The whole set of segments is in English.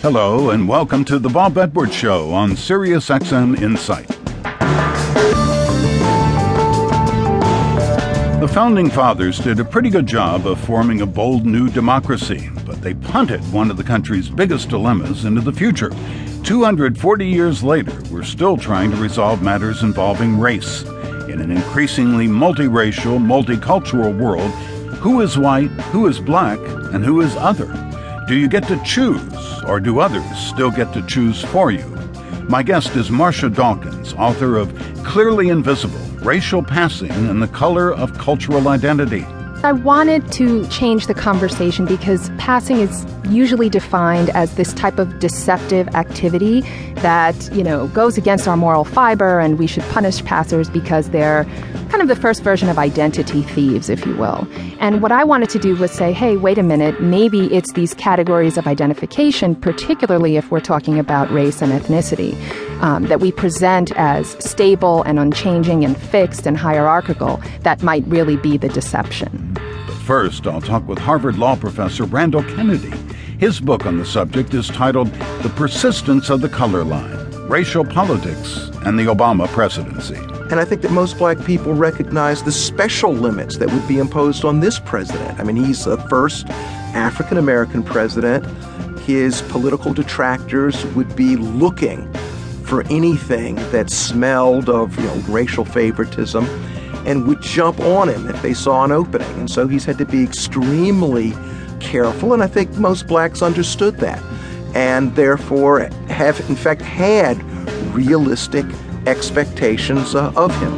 Hello, and welcome to the Bob Edwards Show on Sirius XM Insight. The founding fathers did a pretty good job of forming a bold new democracy, but they punted one of the country's biggest dilemmas into the future. 240 years later, we're still trying to resolve matters involving race. In an increasingly multiracial, multicultural world, who is white, who is black, and who is other? Do you get to choose, or do others still get to choose for you? My guest is Marcia Dawkins, author of Clearly Invisible Racial Passing and the Color of Cultural Identity. I wanted to change the conversation because passing is usually defined as this type of deceptive activity that, you know, goes against our moral fiber and we should punish passers because they're kind of the first version of identity thieves, if you will. And what I wanted to do was say, hey, wait a minute, maybe it's these categories of identification, particularly if we're talking about race and ethnicity um, that we present as stable and unchanging and fixed and hierarchical that might really be the deception. First, I'll talk with Harvard Law professor Randall Kennedy. His book on the subject is titled The Persistence of the Color Line Racial Politics and the Obama Presidency. And I think that most black people recognize the special limits that would be imposed on this president. I mean, he's the first African American president. His political detractors would be looking for anything that smelled of you know, racial favoritism and would jump on him if they saw an opening. And so he's had to be extremely careful, and I think most blacks understood that, and therefore have, in fact, had realistic expectations uh, of him.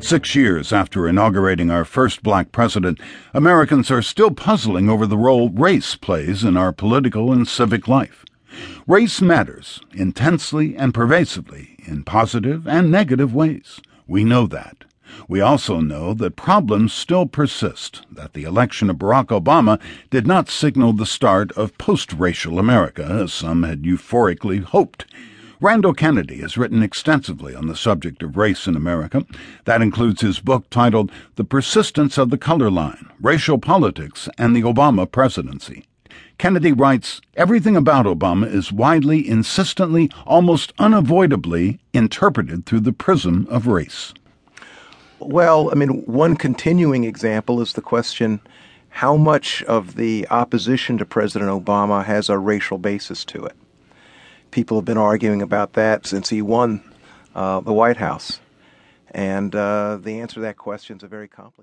Six years after inaugurating our first black president, Americans are still puzzling over the role race plays in our political and civic life. Race matters intensely and pervasively in positive and negative ways. We know that. We also know that problems still persist, that the election of Barack Obama did not signal the start of post racial America, as some had euphorically hoped. Randall Kennedy has written extensively on the subject of race in America. That includes his book titled The Persistence of the Color Line Racial Politics and the Obama Presidency. Kennedy writes Everything about Obama is widely, insistently, almost unavoidably interpreted through the prism of race. Well, I mean, one continuing example is the question how much of the opposition to President Obama has a racial basis to it? people have been arguing about that since he won uh, the White House. And uh, the answer to that question is a very complicated.